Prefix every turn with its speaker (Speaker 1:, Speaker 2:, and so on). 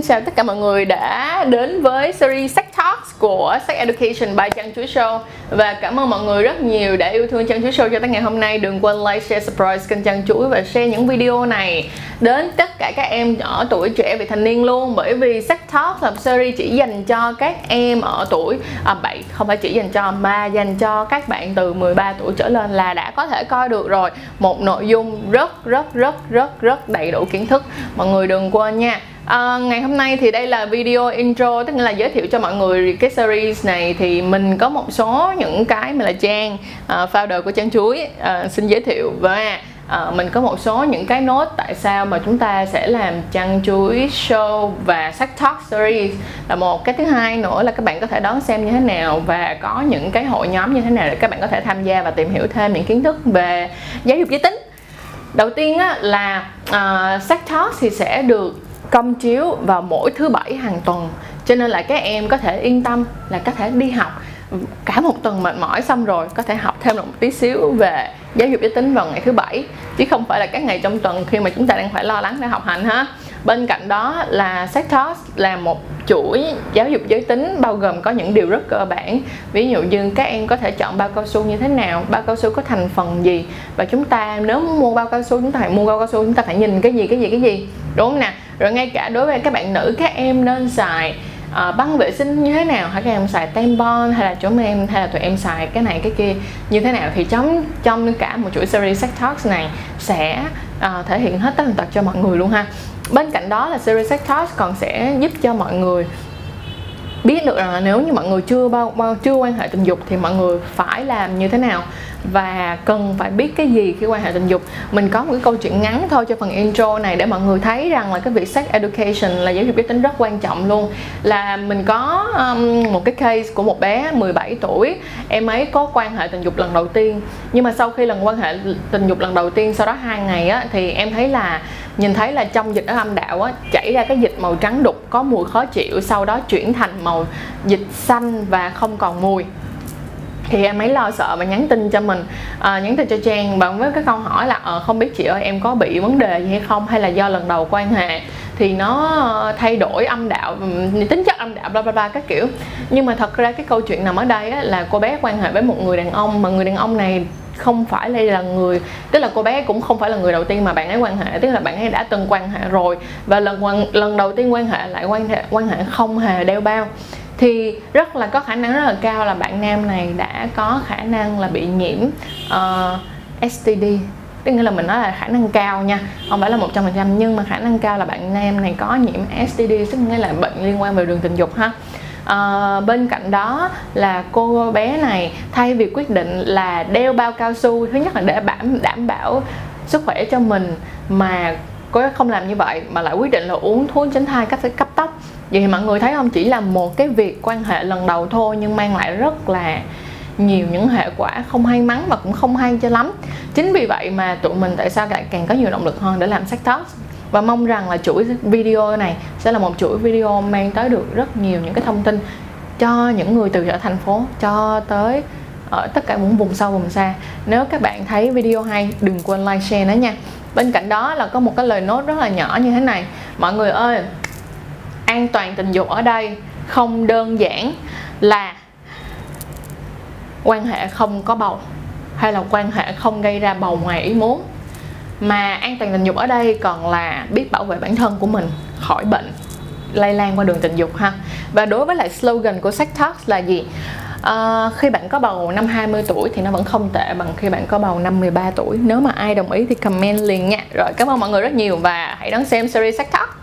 Speaker 1: Xin chào tất cả mọi người đã đến với series Sex Talks của Sex Education by Trang Chuối Show. Và cảm ơn mọi người rất nhiều đã yêu thương Trang Chuối Show cho tới ngày hôm nay. Đừng quên like, share, subscribe kênh Trang Chuối và share những video này Đến tất cả các em ở tuổi trẻ vị thành niên luôn. Bởi vì Sex Talks là series chỉ dành cho các em ở tuổi à, 7 Không phải chỉ dành cho mà dành cho các bạn từ 13 tuổi trở lên là đã có thể coi được rồi. Một nội dung rất rất rất rất rất đầy đủ kiến thức. Mọi người đừng quên nha. À, ngày hôm nay thì đây là video intro tức là giới thiệu cho mọi người cái series này. Thì mình có một số những cái mà là Trang uh, founder của Trang Chuối uh, xin giới thiệu và uh, mình có một số những cái nốt tại sao mà chúng ta sẽ làm Trang Chuối show và sách talk series. Là một cái thứ hai nữa là các bạn có thể đón xem như thế nào và có những cái hội nhóm như thế nào để các bạn có thể tham gia và tìm hiểu thêm những kiến thức về giáo dục giới tính. Đầu tiên á, là à, uh, sách talk thì sẽ được công chiếu vào mỗi thứ bảy hàng tuần. Cho nên là các em có thể yên tâm là có thể đi học cả một tuần mệt mỏi xong rồi, có thể học thêm một tí xíu về giáo dục giới tính vào ngày thứ bảy. Chứ không phải là các ngày trong tuần khi mà chúng ta đang phải lo lắng để học hành ha. Bên cạnh đó là Sex là một chuỗi giáo dục giới tính, bao gồm có những điều rất cơ bản. Ví dụ như các em có thể chọn bao cao su như thế nào, bao cao su có thành phần gì. Và chúng ta nếu mua bao cao su, chúng ta phải mua bao cao su, chúng ta phải nhìn cái gì cái gì cái gì. Đúng không nè? Rồi ngay cả đối với các bạn nữ các em nên xài uh, băng vệ sinh như thế nào? Hay các em xài tampon hay là chúng em hay là tụi em xài cái này cái kia? Như thế nào? Thì trong trong cả một chuỗi series sex talks này sẽ uh, thể hiện hết tất tần tật cho mọi người luôn ha. Bên cạnh đó là series sex talks còn sẽ giúp cho mọi người biết được rằng là nếu như mọi người chưa bao, bao chưa quan hệ tình dục thì mọi người phải làm như thế nào? Và cần phải biết cái gì khi quan hệ tình dục? Mình có một cái câu chuyện ngắn thôi cho phần intro này để mọi người thấy rằng là cái việc sex education là giáo dục giới tính rất quan trọng luôn. Là mình có um, một cái case của một bé 17 tuổi em ấy có quan hệ tình dục lần đầu tiên. Nhưng mà sau khi lần quan hệ tình dục lần đầu tiên sau đó hai ngày á thì em thấy là nhìn thấy là trong dịch ở âm đạo á chảy ra cái dịch màu trắng đục có mùi khó chịu sau đó chuyển thành màu dịch xanh và không còn mùi thì em ấy lo sợ và nhắn tin cho mình. À, nhắn tin cho trang bằng với cái câu hỏi là ờ, không biết chị ơi em có bị vấn đề gì hay không? Hay là do lần đầu quan hệ thì nó thay đổi âm đạo tính chất âm đạo bla bla bla các kiểu? Nhưng mà thật ra cái câu chuyện nằm ở đây á, là cô bé quan hệ với một người đàn ông mà người đàn ông này không phải đây là người tức là cô bé cũng không phải là người đầu tiên mà bạn ấy quan hệ tức là bạn ấy đã từng quan hệ rồi và lần lần đầu tiên quan hệ lại quan hệ quan hệ không hề đeo bao thì rất là có khả năng rất là cao là bạn nam này đã có khả năng là bị nhiễm ờ, uh, STD tức nghĩa là mình nói là khả năng cao nha không phải là một trăm phần trăm nhưng mà khả năng cao là bạn nam này có nhiễm STD tức nghĩa là bệnh liên quan về đường tình dục ha. À, bên cạnh đó là cô bé này thay vì quyết định là đeo bao cao su thứ nhất là để đảm đảm bảo sức khỏe cho mình mà cô ấy không làm như vậy mà lại quyết định là uống thuốc tránh thai cách cấp tốc. Vậy thì mọi người thấy không? Chỉ là một cái việc quan hệ lần đầu thôi, nhưng mang lại rất là nhiều những hệ quả không hay mắn và cũng không hay cho lắm. Chính vì vậy mà tụi mình tại sao lại càng có nhiều động lực hơn để làm sắc talk và mong rằng là chuỗi video này sẽ là một chuỗi video mang tới được rất nhiều những cái thông tin cho những người từ ở thành phố cho tới ở tất cả những vùng sâu vùng xa. Nếu các bạn thấy video hay, đừng quên like, share nó nha bên cạnh đó là có một cái lời nốt rất là nhỏ như thế này. Mọi người ơi, an toàn tình dục ở đây không đơn giản là quan hệ không có bầu hay là quan hệ không gây ra bầu ngoài ý muốn, mà an toàn tình dục ở đây còn là biết bảo vệ bản thân của mình khỏi bệnh lây lan qua đường tình dục ha. Và đối với lại slogan của Sex Talks là gì? À, khi bạn có bầu năm 20 tuổi thì nó vẫn không tệ bằng khi bạn có bầu năm 13 tuổi. Nếu mà ai đồng ý thì comment liền nha. Rồi cảm ơn mọi người rất nhiều và hãy đón xem series sắc Talk.